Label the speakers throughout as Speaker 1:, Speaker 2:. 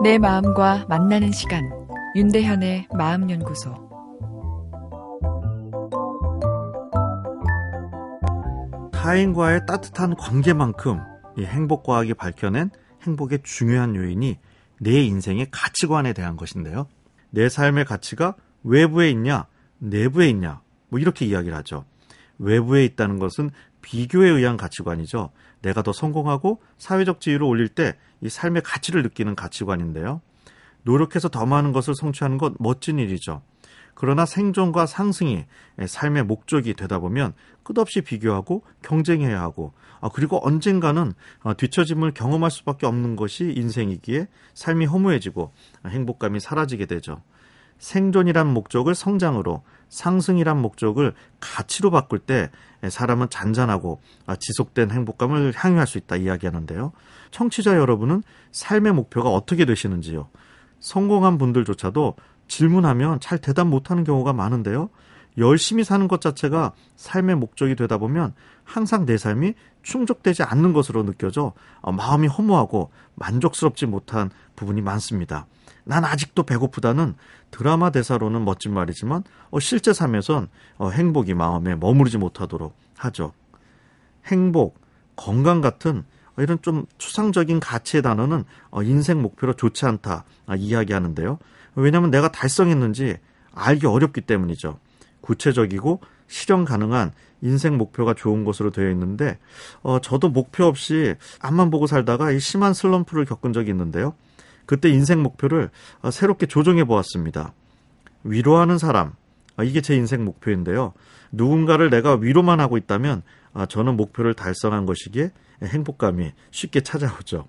Speaker 1: 내 마음과 만나는 시간 윤대현의 마음연구소
Speaker 2: 타인과의 따뜻한 관계만큼 이 행복과학이 밝혀낸 행복의 중요한 요인이 내 인생의 가치관에 대한 것인데요. 내 삶의 가치가 외부에 있냐, 내부에 있냐, 뭐 이렇게 이야기를 하죠. 외부에 있다는 것은 비교에 의한 가치관이죠. 내가 더 성공하고 사회적 지위를 올릴 때 이 삶의 가치를 느끼는 가치관인데요. 노력해서 더 많은 것을 성취하는 것 멋진 일이죠. 그러나 생존과 상승이 삶의 목적이 되다 보면 끝없이 비교하고 경쟁해야 하고 아, 그리고 언젠가는 어, 뒤처짐을 경험할 수밖에 없는 것이 인생이기에 삶이 허무해지고 행복감이 사라지게 되죠. 생존이란 목적을 성장으로 상승이란 목적을 가치로 바꿀 때 사람은 잔잔하고 아, 지속된 행복감을 향유할 수 있다 이야기하는데요. 청취자 여러분은 삶의 목표가 어떻게 되시는지요? 성공한 분들조차도 질문하면 잘 대답 못하는 경우가 많은데요. 열심히 사는 것 자체가 삶의 목적이 되다 보면 항상 내 삶이 충족되지 않는 것으로 느껴져 어, 마음이 허무하고 만족스럽지 못한 부분이 많습니다. 난 아직도 배고프다는 드라마 대사로는 멋진 말이지만 어, 실제 삶에선 어, 행복이 마음에 머무르지 못하도록 하죠. 행복, 건강 같은 이런 좀 추상적인 가치의 단어는 인생 목표로 좋지 않다 아, 이야기하는데요. 왜냐하면 내가 달성했는지 알기 어렵기 때문이죠. 구체적이고 실현 가능한 인생 목표가 좋은 것으로 되어 있는데 어, 저도 목표 없이 앞만 보고 살다가 이 심한 슬럼프를 겪은 적이 있는데요. 그때 인생 목표를 어, 새롭게 조정해 보았습니다. 위로하는 사람 어, 이게 제 인생 목표인데요. 누군가를 내가 위로만 하고 있다면 어, 저는 목표를 달성한 것이기에 행복감이 쉽게 찾아오죠.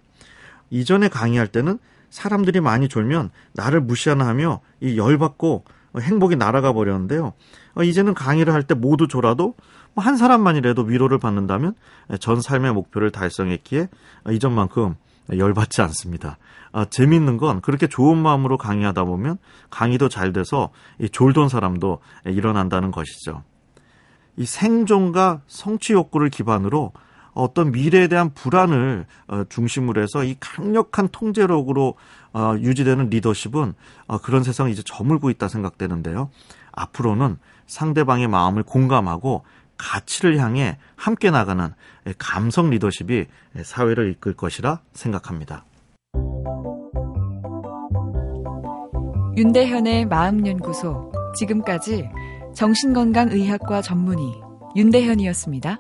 Speaker 2: 이전에 강의할 때는 사람들이 많이 졸면 나를 무시하나 하며 이 열받고 행복이 날아가 버렸는데요. 어, 이제는 강의를 할 때 모두 졸아도 뭐한 사람만이라도 위로를 받는다면 전 삶의 목표를 달성했기에 이전만큼 열받지 않습니다. 아, 재밌는 건 그렇게 좋은 마음으로 강의하다 보면 강의도 잘 돼서 졸던 사람도 일어난다는 것이죠. 이 생존과 성취 욕구를 기반으로 어떤 미래에 대한 불안을 어, 중심으로 해서 이 강력한 통제력으로 어, 유지되는 리더십은 어, 그런 세상이 이제 저물고 있다 생각되는데요. 앞으로는 상대방의 마음을 공감하고 가치를 향해 함께 나가는 감성 리더십이 사회를 이끌 것이라 생각합니다.
Speaker 1: 윤대현의 마음연구소 지금까지 정신건강의학과 전문의 윤대현이었습니다.